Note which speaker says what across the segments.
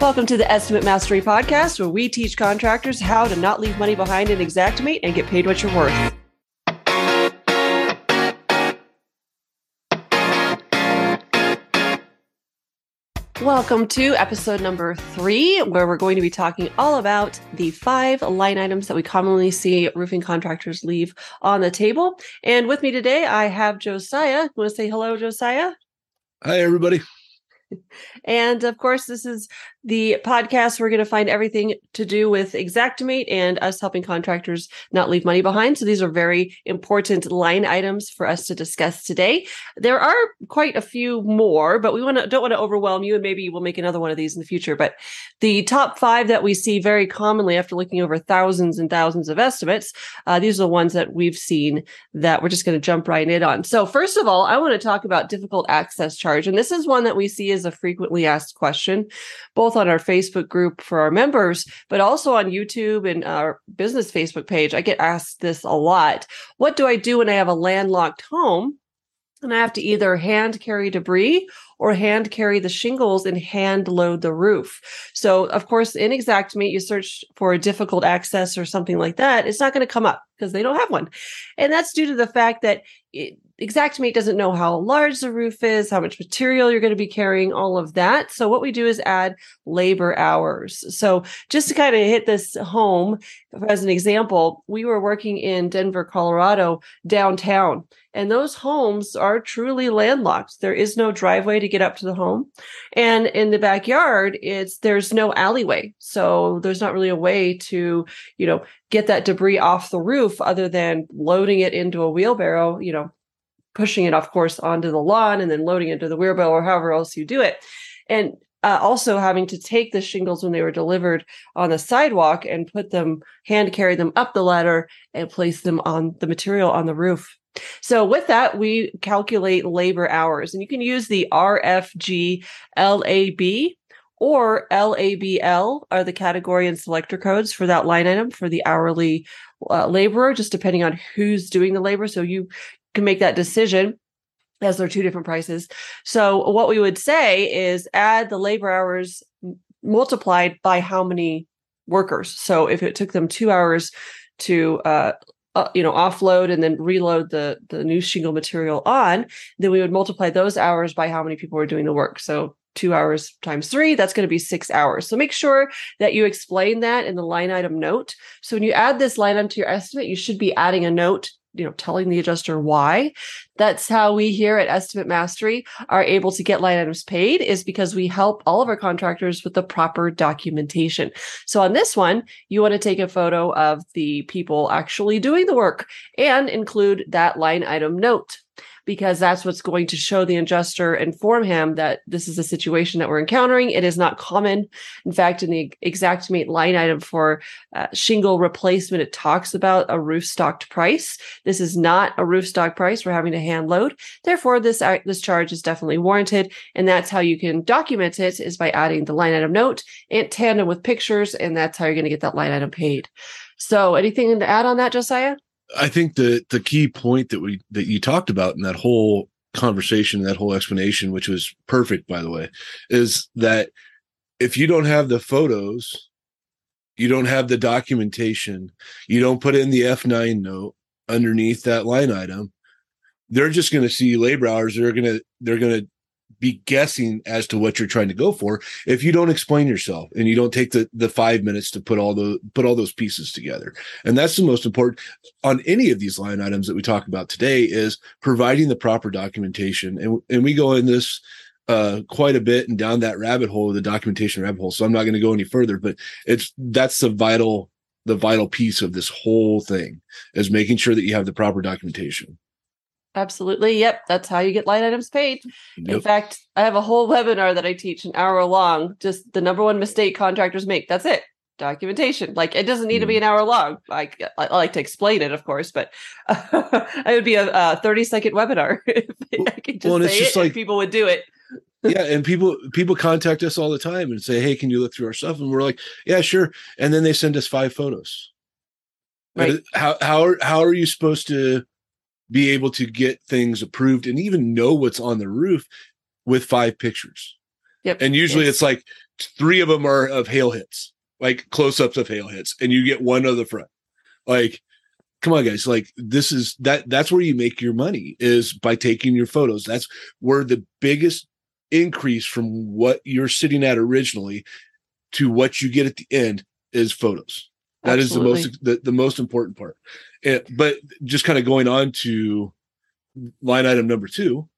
Speaker 1: Welcome to the Estimate Mastery Podcast, where we teach contractors how to not leave money behind in Xactimate and get paid what you're worth. Welcome to episode number three, where we're going to be talking all about the five line items that we commonly see roofing contractors leave on the table. And with me today, I have Josiah. Want to say hello, Josiah?
Speaker 2: Hi, everybody.
Speaker 1: And of course, this is the podcast. We're going to find everything to do with Xactimate and us helping contractors not leave money behind. So these are very important line items for us to discuss today. There are quite a few more, but we want to don't want to overwhelm you, and maybe we'll make another one of these in the future. But the top five that we see very commonly after looking over thousands and thousands of estimates, uh, these are the ones that we've seen that we're just going to jump right in on. So first of all, I want to talk about difficult access charge, and this is one that we see as a frequently asked question, both on our Facebook group for our members, but also on YouTube and our business Facebook page. I get asked this a lot. What do I do when I have a landlocked home? And I have to either hand carry debris or hand carry the shingles and hand load the roof. So, of course, in Xactimate, you search for a difficult access or something like that. It's not going to come up because they don't have one. And that's due to the fact that it, Xactimate doesn't know how large the roof is, how much material you're going to be carrying, all of that. So what we do is add labor hours. So just to kind of hit this home, as an example, we were working in Denver, Colorado, downtown, and those homes are truly landlocked. There is no driveway to get up to the home. And in the backyard, it's there's no alleyway. So there's not really a way to, you know, get that debris off the roof other than loading it into a wheelbarrow, you know, pushing it, of course, onto the lawn and then loading it into the wheelbarrow or however else you do it. And uh, also having to take the shingles when they were delivered on the sidewalk and put them, hand carry them up the ladder and place them on the material on the roof. So with that, we calculate labor hours and you can use the RFG LAB or LABL are the category and selector codes for that line item for the hourly uh, laborer, just depending on who's doing the labor. So you can make that decision as they're two different prices. So what we would say is add the labor hours multiplied by how many workers. So if it took them two hours to uh, uh, you know offload and then reload the the new shingle material on, then we would multiply those hours by how many people were doing the work. So two hours times three, that's going to be six hours. So make sure that you explain that in the line item note. So when you add this line item to your estimate, you should be adding a note you know telling the adjuster why that's how we here at estimate mastery are able to get line items paid is because we help all of our contractors with the proper documentation so on this one you want to take a photo of the people actually doing the work and include that line item note because that's what's going to show the adjuster, inform him that this is a situation that we're encountering. It is not common. In fact, in the Xactimate line item for uh, shingle replacement, it talks about a roof stocked price. This is not a roof stock price. We're having to hand load. Therefore, this uh, this charge is definitely warranted, and that's how you can document it is by adding the line item note in tandem with pictures, and that's how you're going to get that line item paid. So, anything to add on that, Josiah?
Speaker 2: I think the the key point that we that you talked about in that whole conversation, that whole explanation, which was perfect, by the way, is that if you don't have the photos, you don't have the documentation, you don't put in the F9 note underneath that line item, they're just going to see labor hours. They're going to they're going to be guessing as to what you're trying to go for if you don't explain yourself and you don't take the the five minutes to put all the put all those pieces together and that's the most important on any of these line items that we talk about today is providing the proper documentation and and we go in this uh, quite a bit and down that rabbit hole, the documentation rabbit hole. So I'm not going to go any further, but it's that's the vital, the vital piece of this whole thing is making sure that you have the proper documentation.
Speaker 1: Absolutely. Yep. That's how you get line items paid. Yep. In fact, I have a whole webinar that I teach an hour long, just the number one mistake contractors make. That's it. Documentation. Like it doesn't need mm. to be mm. an hour long. Like I, I, like to explain it, of course, but uh, it would be a, a 30 second webinar. I could just well, say it like, people would do it.
Speaker 2: yeah, and people people contact us all the time and say, "Hey, can you look through our stuff?" And we're like, "Yeah, sure." And then they send us five photos. Right. How how are how are you supposed to be able to get things approved and even know what's on the roof with five pictures.
Speaker 1: Yep.
Speaker 2: And usually yes. it's like three of them are of hail hits, like close ups of hail hits, and you get one of the front. Like, come on, guys! Like this is that that's where you make your money is by taking your photos. That's where the biggest increase from what you're sitting at originally to what you get at the end is photos. That Absolutely. is the most the, the most important part. And, but just kind of going on to line item number two,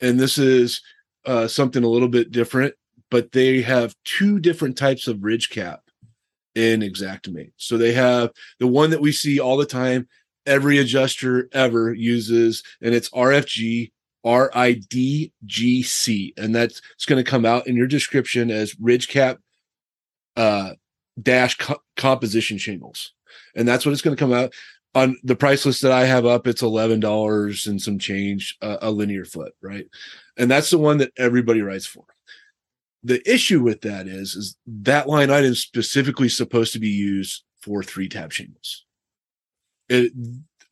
Speaker 2: and this is uh, something a little bit different, but they have two different types of ridge cap in Xactimate. So they have the one that we see all the time, every adjuster ever uses, and it's RFG RIDGC, and that's it's going to come out in your description as ridge cap uh, dash co- composition shingles, and that's what it's going to come out on the price list that I have up. It's eleven dollars and some change uh, a linear foot, right? And that's the one that everybody writes for. The issue with that is, is that line item specifically supposed to be used for three tab shingles. It,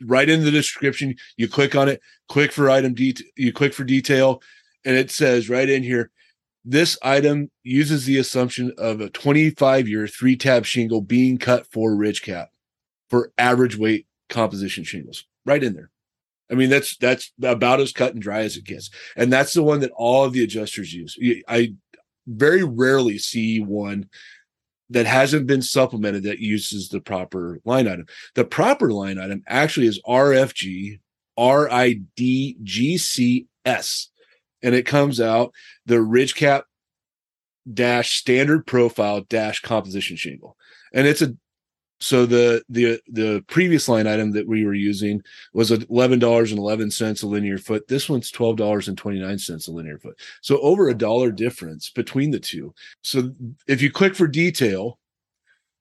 Speaker 2: right in the description, you click on it, click for item detail, you click for detail, and it says right in here, this item uses the assumption of a 25 year three tab shingle being cut for ridge cap for average weight composition shingles. Right in there. I mean, that's that's about as cut and dry as it gets. And that's the one that all of the adjusters use. I very rarely see one that hasn't been supplemented that uses the proper line item. The proper line item actually is RFG RIDGCS and it comes out the ridge cap dash standard profile dash composition shingle and it's a so the the the previous line item that we were using was eleven dollars and eleven cents a linear foot. This one's twelve dollars and twenty nine cents a linear foot. So over a dollar difference between the two. So if you click for detail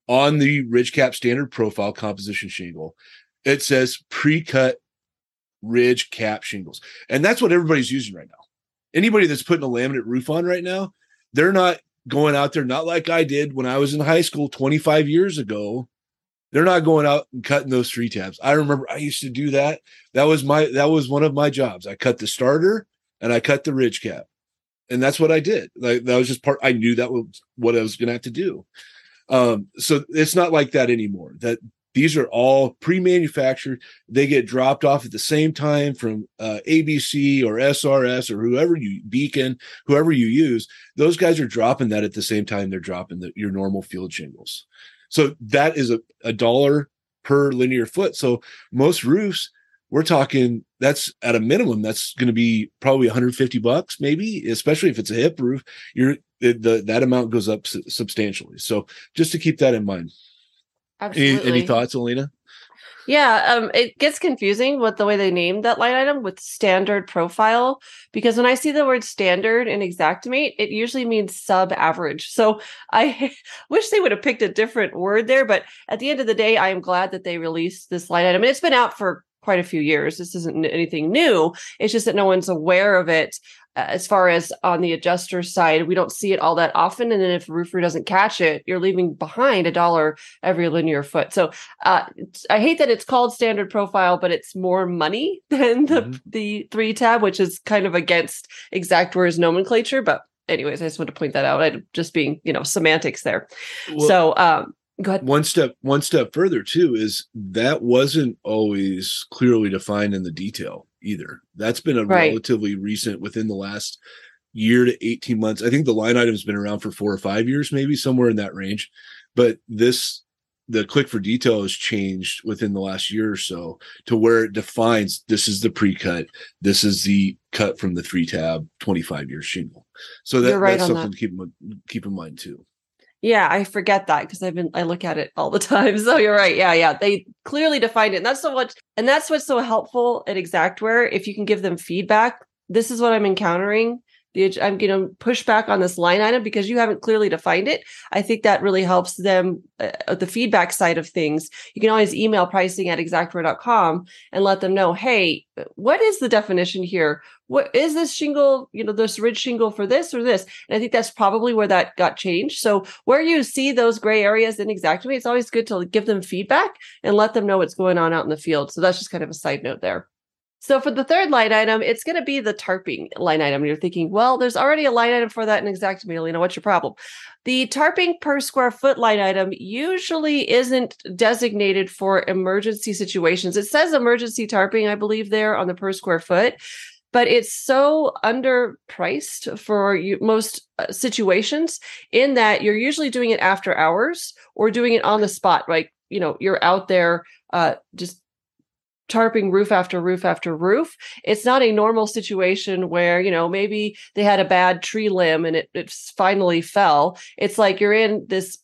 Speaker 2: on the ridge cap standard profile composition shingle, it says pre-cut ridge cap shingles, and that's what everybody's using right now anybody that's putting a laminate roof on right now, they're not going out there, not like I did when I was in high school 25 years ago. They're not going out and cutting those three tabs. I remember I used to do that. That was my that was one of my jobs. I cut the starter and I cut the ridge cap. And that's what I did. Like that was just part I knew that was what I was gonna have to do. Um, so it's not like that anymore. That these are all pre-manufactured. They get dropped off at the same time from uh, ABC or SRS or whoever you Beacon, whoever you use. Those guys are dropping that at the same time they're dropping the, your normal field shingles. So that is a, a dollar per linear foot. So most roofs, we're talking that's at a minimum that's going to be probably 150 bucks maybe especially if it's a hip roof you're the, the that amount goes up substantially so just to keep that in mind
Speaker 1: Absolutely.
Speaker 2: Any, any thoughts, Alena?
Speaker 1: Yeah, um, it gets confusing with the way they named that line item with standard profile because when I see the word standard in Xactimate, it usually means sub average. So I wish they would have picked a different word there, but at the end of the day, I am glad that they released this line item. And it's been out for quite a few years. This isn't anything new. It's just that no one's aware of it as far as on the adjuster side, we don't see it all that often. And then if a roofer doesn't catch it, you're leaving behind a dollar every linear foot. So uh, I hate that it's called standard profile, but it's more money than the mm-hmm. the three tab, which is kind of against Xactware's nomenclature. But anyways, I just want to point that out. I just being you know semantics there. Well, so um, go ahead.
Speaker 2: One step one step further too is that wasn't always clearly defined in the detail either. That's been a right. relatively recent within the last year to 18 months. I think the line item's been around for four or five years, maybe somewhere in that range. But this the click for detail has changed within the last year or so to where it defines this is the pre-cut, this is the cut from the three tab 25 year shingle. So that, right that's something that. to keep keep in mind too.
Speaker 1: Yeah, I forget that because I've been I look at it all the time. So you're right. Yeah, yeah. They clearly defined it. And that's so much and that's what's so helpful at Xactware. If you can give them feedback, this is what I'm encountering the I'm going to push back on this line item because you haven't clearly defined it. I think that really helps them uh, the feedback side of things. You can always email pricing at xactware.com and let them know, hey, what is the definition here? What is this shingle, you know, this ridge shingle for this or this? And I think that's probably where that got changed. So where you see those gray areas in Xactimate, it's always good to give them feedback and let them know what's going on out in the field. So that's just kind of a side note there. So for the third line item, it's going to be the tarping line item. You're thinking, well, there's already a line item for that in Xactimate. You know, what's your problem? The tarping per square foot line item usually isn't designated for emergency situations. It says emergency tarping, I believe, there on the per square foot, but it's so underpriced for you, most uh, situations in that you're usually doing it after hours or doing it on the spot. Like, you know, you're out there uh, just tarping roof after roof after roof. It's not a normal situation where, you know, maybe they had a bad tree limb and it, it finally fell. It's like you're in this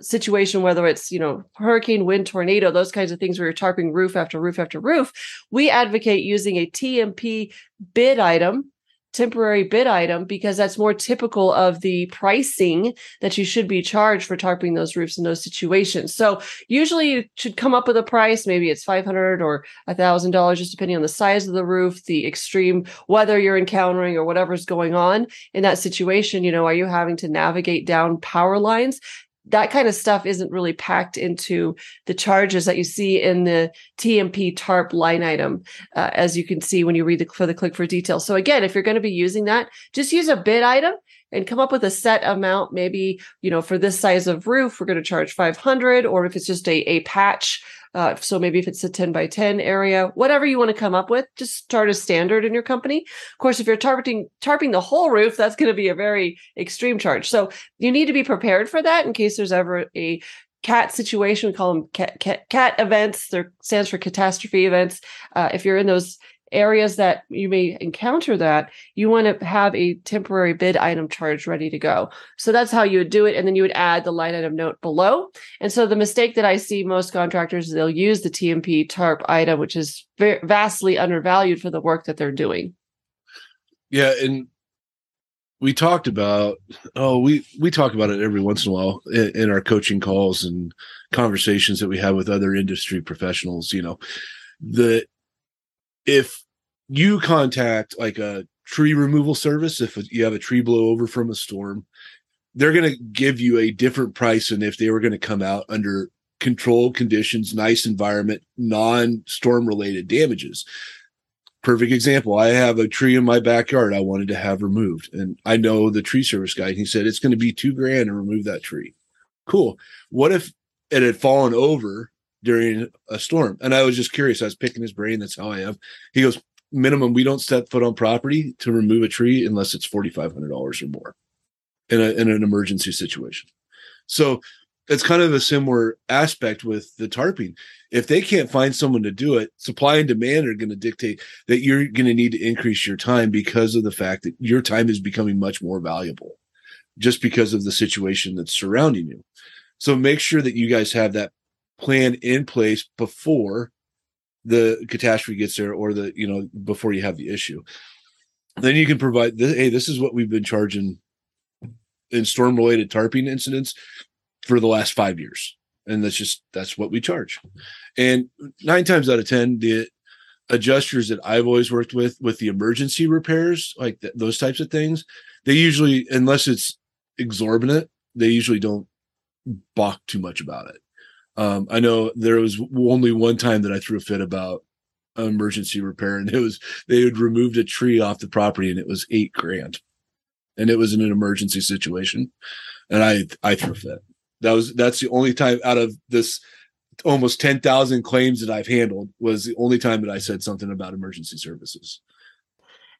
Speaker 1: situation, whether it's, you know, hurricane, wind, tornado, those kinds of things where you're tarping roof after roof after roof. We advocate using a TMP bid item temporary bid item because that's more typical of the pricing that you should be charged for tarping those roofs in those situations. So usually you should come up with a price. Maybe it's 500 or a thousand dollars, just depending on the size of the roof, the extreme weather you're encountering or whatever's going on in that situation. You know, are you having to navigate down power lines? That kind of stuff isn't really packed into the charges that you see in the TMP TARP line item, uh, as you can see when you read the, for the click for details. So again, if you're going to be using that, just use a bid item and come up with a set amount. Maybe, you know, for this size of roof, we're going to charge 500, or if it's just a, a patch, uh, so maybe if it's a 10 by 10 area, whatever you want to come up with, just start a standard in your company. Of course, if you're targeting tarping the whole roof, that's going to be a very extreme charge. So you need to be prepared for that in case there's ever a cat situation we call them cat, cat, cat events there stands for catastrophe events uh, if you're in those areas that you may encounter that, you want to have a temporary bid item charge ready to go. So that's how you would do it. And then you would add the line item note below. And so the mistake that I see most contractors, they'll use the TMP TARP item, which is vastly undervalued for the work that they're doing.
Speaker 2: Yeah. And we talked about, oh, we, we talk about it every once in a while in, in our coaching calls and conversations that we have with other industry professionals, you know, the if you contact like a tree removal service, if you have a tree blow over from a storm, they're going to give you a different price than if they were going to come out under controlled conditions, nice environment, non storm related damages. Perfect example. I have a tree in my backyard I wanted to have removed, and I know the tree service guy. He said it's going to be two grand to remove that tree. Cool. What if it had fallen over during a storm. And I was just curious. I was picking his brain. That's how I am. He goes, minimum, we don't step foot on property to remove a tree unless it's $4,500 or more in, a, in an emergency situation. So it's kind of a similar aspect with the tarping. If they can't find someone to do it, supply and demand are going to dictate that you're going to need to increase your time because of the fact that your time is becoming much more valuable just because of the situation that's surrounding you. So make sure that you guys have that plan in place before the catastrophe gets there or the you know before you have the issue. Then you can provide this, hey this is what we've been charging in storm related tarping incidents for the last five years. And that's just that's what we charge. And nine times out of ten the adjusters that i've always worked with with the emergency repairs like th- those types of things they usually unless it's exorbitant they usually don't balk too much about it um, I know there was only one time that I threw a fit about emergency repair, and it was they had removed a tree off the property, and it was eight grand, and it was in an emergency situation, and I I threw a fit. That was that's the only time out of this almost ten thousand claims that I've handled was the only time that I said something about emergency services.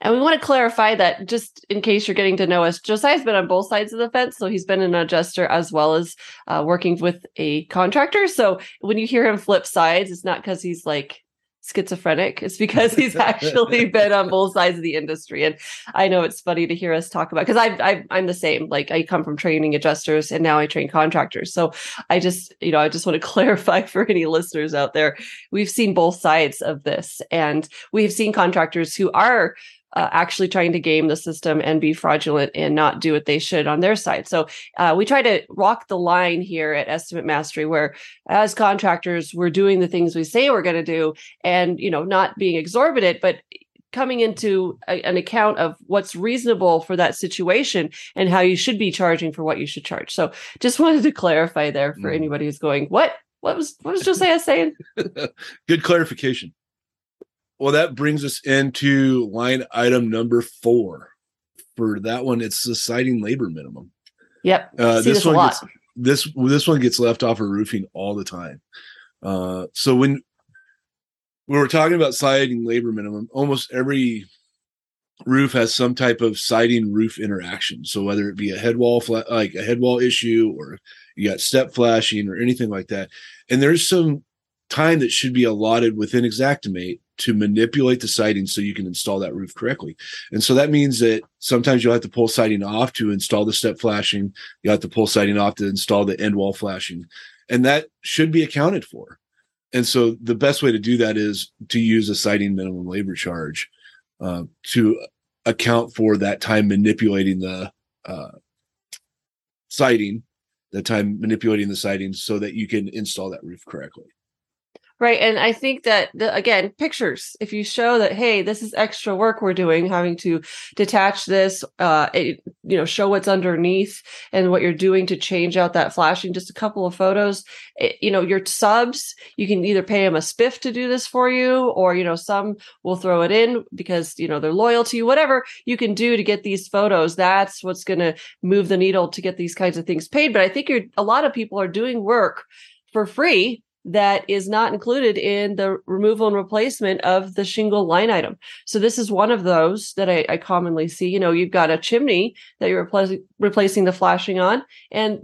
Speaker 1: And we want to clarify that just in case you're getting to know us, Josiah's been on both sides of the fence. So he's been an adjuster as well as uh, working with a contractor. So when you hear him flip sides, it's not because he's like schizophrenic. It's because he's actually been on both sides of the industry. And I know it's funny to hear us talk about because I, I am the same. Like I come from training adjusters and now I train contractors. So I just you know I just want to clarify for any listeners out there. We've seen both sides of this, and we've seen contractors who are uh, actually trying to game the system and be fraudulent and not do what they should on their side. So uh, we try to walk the line here at Estimate Mastery, where as contractors, we're doing the things we say we're going to do, and you know, not being exorbitant, but coming into a, an account of what's reasonable for that situation and how you should be charging for what you should charge. So just wanted to clarify there for mm. anybody who's going, what? What was what was Josiah saying?
Speaker 2: Good clarification. Well, that brings us into line item number four. For that one, it's the siding labor minimum.
Speaker 1: Yep.
Speaker 2: Uh, this
Speaker 1: this a
Speaker 2: one
Speaker 1: lot.
Speaker 2: gets this this one gets left off of roofing all the time. Uh, so when we were talking about siding labor minimum, almost every roof has some type of siding roof interaction. So whether it be a head wall fla- like a head wall issue or you got step flashing or anything like that, and there's some time that should be allotted within Xactimate to manipulate the siding so you can install that roof correctly. And so that means that sometimes you'll have to pull siding off to install the step flashing. You have to pull siding off to install the end wall flashing. And that should be accounted for. And so the best way to do that is to use a siding minimum labor charge uh, to account for that time manipulating the uh, siding, the time manipulating the siding so that you can install that roof correctly.
Speaker 1: Right. And I think that, the, again, pictures, if you show that, hey, this is extra work we're doing, having to detach this, uh, it, you know, show what's underneath and what you're doing to change out that flashing, just a couple of photos. It, you know, your subs, you can either pay them a spiff to do this for you, or, you know, some will throw it in because, you know, they're loyal to you, whatever you can do to get these photos. That's what's going to move the needle to get these kinds of things paid. But I think you're, a lot of people are doing work for free that is not included in the removal and replacement of the shingle line item. So this is one of those that I, I commonly see. You know, you've got a chimney that you're replacing the flashing on, and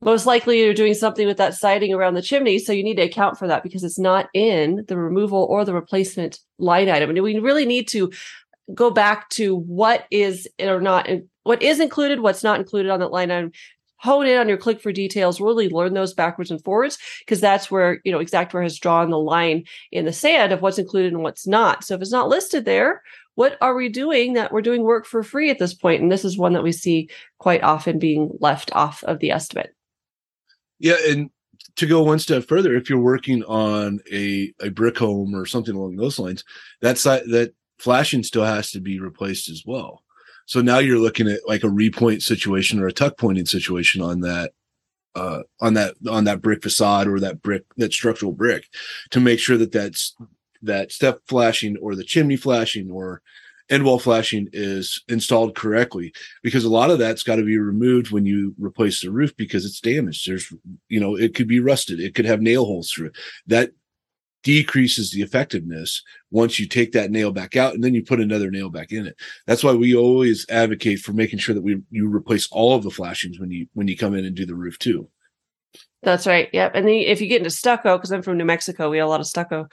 Speaker 1: most likely you're doing something with that siding around the chimney. So you need to account for that because it's not in the removal or the replacement line item. And we really need to go back to what is or not what is included, what's not included on that line item hone in on your click for details, really learn those backwards and forwards, because that's where, you know, Xactware has drawn the line in the sand of what's included and what's not. So if it's not listed there, what are we doing that we're doing work for free at this point? And this is one that we see quite often being left off of the estimate.
Speaker 2: Yeah, and to go one step further, if you're working on a, a brick home or something along those lines, that that flashing still has to be replaced as well. So now you're looking at like a repoint situation or a tuck pointing situation on that uh, on that on that brick facade or that brick that structural brick to make sure that that's that step flashing or the chimney flashing or end wall flashing is installed correctly. Because a lot of that's got to be removed when you replace the roof because it's damaged. There's you know it could be rusted. It could have nail holes through it. That decreases the effectiveness once you take that nail back out and then you put another nail back in it. That's why we always advocate for making sure that we you replace all of the flashings when you when you come in and do the roof too.
Speaker 1: That's right. Yep. And then if you get into stucco, because I'm from New Mexico, we have a lot of stucco.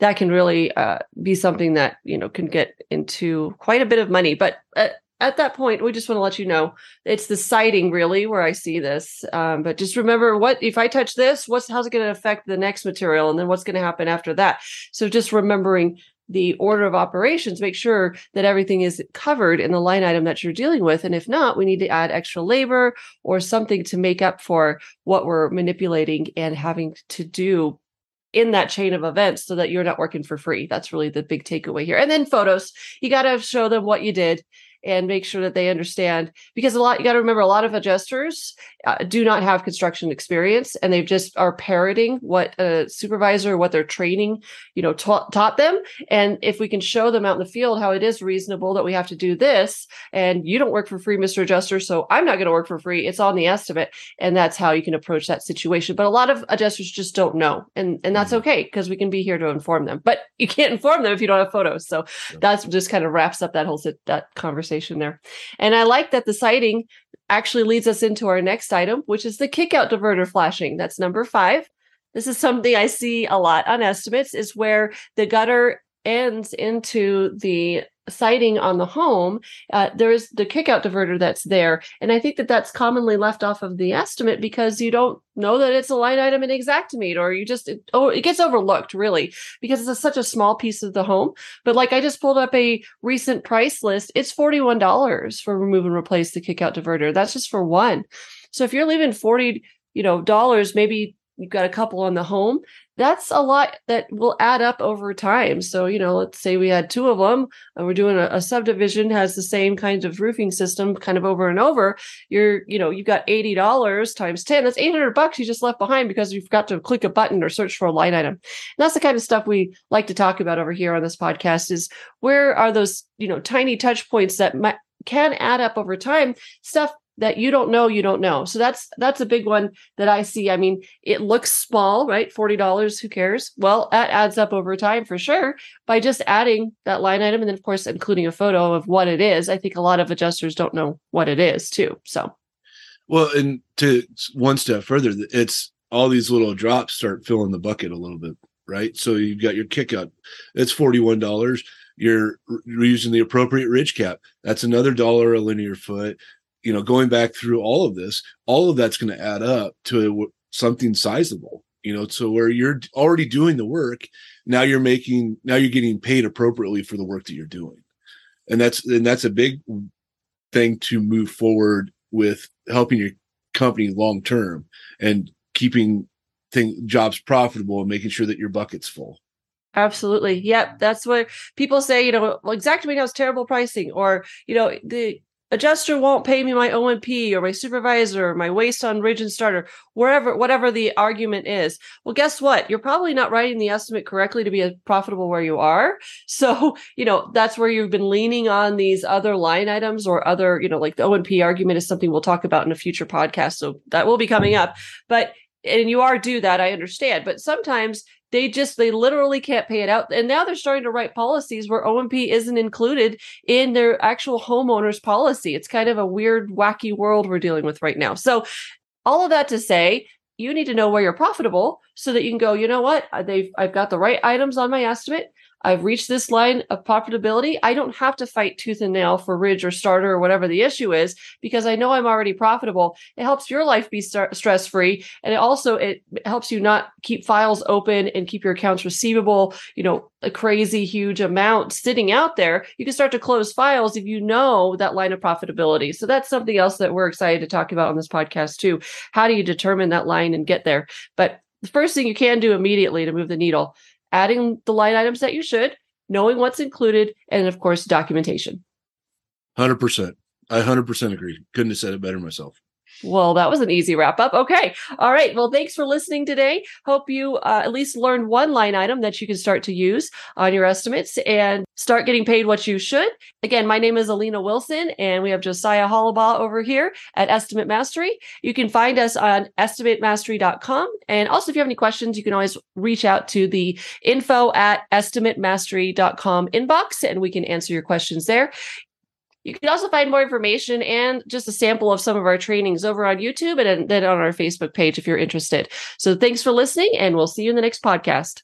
Speaker 1: That can really uh, be something that you know can get into quite a bit of money. But uh, at that point, we just want to let you know it's the siding really where I see this. Um, but just remember what if I touch this, what's how's it going to affect the next material, and then what's going to happen after that. So just remembering the order of operations, make sure that everything is covered in the line item that you're dealing with. And if not, we need to add extra labor or something to make up for what we're manipulating and having to do in that chain of events so that you're not working for free. That's really the big takeaway here. And then photos, you got to show them what you did and make sure that they understand because a lot you got to remember a lot of adjusters uh, do not have construction experience and they just are parroting what a supervisor what their training you know ta- taught them. And if we can show them out in the field how it is reasonable that we have to do this and you don't work for free mr adjuster so i'm not going to work for free it's on the estimate and that's how you can approach that situation. But a lot of adjusters just don't know and and that's okay because we can be here to inform them. But you can't inform them if you don't have photos so that's just kind of wraps up that whole that conversation there. And I like that the siding actually leads us into our next item, which is the kickout diverter flashing. That's number five. This is something I see a lot on estimates is where the gutter ends into the siding on the home, uh, there's the kickout diverter that's there. And I think that that's commonly left off of the estimate because you don't know that it's a line item in Xactimate or you just, it, oh, it gets overlooked really because it's a, such a small piece of the home. But like I just pulled up a recent price list, it's $41 for remove and replace the kickout diverter. That's just for one. So if you're leaving 40, you know, dollars, maybe you've got a couple on the home that's a lot that will add up over time. So, you know, let's say we had two of them and we're doing a, a, subdivision has the same kind of roofing system kind of over and over. You're, you know, you've got $80 times 10. That's 800 bucks you just left behind because you forgot to click a button or search for a line item. And that's the kind of stuff we like to talk about over here on this podcast is where are those, you know, tiny touch points that might, can add up over time stuff that you don't know you don't know. So that's that's a big one that i see. I mean it looks small right? $40 who cares? Well that adds up over time for sure by just adding that line item and then of course including a photo of what it is. I think a lot of adjusters don't know what it is too so.
Speaker 2: Well and to one step further it's all these little drops start filling the bucket a little bit right? So you've got your kick up. It's $41 you're using the appropriate ridge cap. That's another dollar a linear foot you know, going back through all of this, all of that's going to add up to something sizable, you know, so where you're already doing the work, now you're making, now you're getting paid appropriately for the work that you're doing. And that's, and that's a big thing to move forward with helping your company long term and keeping thing jobs profitable and making sure that your bucket's full.
Speaker 1: Absolutely. Yep. That's what people say, you know, well, Xactimate has terrible pricing or, you know, the adjuster won't pay me my O&P or my supervisor or my waste on and starter, wherever, whatever the argument is. Well, guess what? You're probably not writing the estimate correctly to be as profitable where you are. So, you know, that's where you've been leaning on these other line items or other, you know, like the O&P argument is something we'll talk about in a future podcast. So that will be coming up. But and you are due that, I understand. But sometimes they just they literally can't pay it out. And now they're starting to write policies where O&P isn't included in their actual homeowners policy. It's kind of a weird wacky world we're dealing with right now. So all of that to say you need to know where you're profitable so that you can go you know what? They've i've got the right items on my estimate I've reached this line of profitability. I don't have to fight tooth and nail for ridge or starter or whatever the issue is because I know I'm already profitable. It helps your life be st- stress free, and it also it helps you not keep files open and keep your accounts receivable. You know, a crazy huge amount sitting out there. You can start to close files if you know that line of profitability. So that's something else that we're excited to talk about on this podcast too. How do you determine that line and get there? But the first thing you can do immediately to move the needle adding the line items that you should, knowing what's included, and of course, documentation.
Speaker 2: 100%. I 100% agree. Couldn't have said it better myself.
Speaker 1: Well, that was an easy wrap up. Okay. All right. Well, thanks for listening today. Hope you uh, at least learned one line item that you can start to use on your estimates and start getting paid what you should. Again, my name is Alena Wilson, and we have Josiah Hollabaugh over here at Estimate Mastery. You can find us on estimatemastery.com. And also, if you have any questions, you can always reach out to the info at estimatemastery.com inbox, and we can answer your questions there. You can also find more information and just a sample of some of our trainings over on YouTube and then on our Facebook page if you're interested. So thanks for listening, and we'll see you in the next podcast.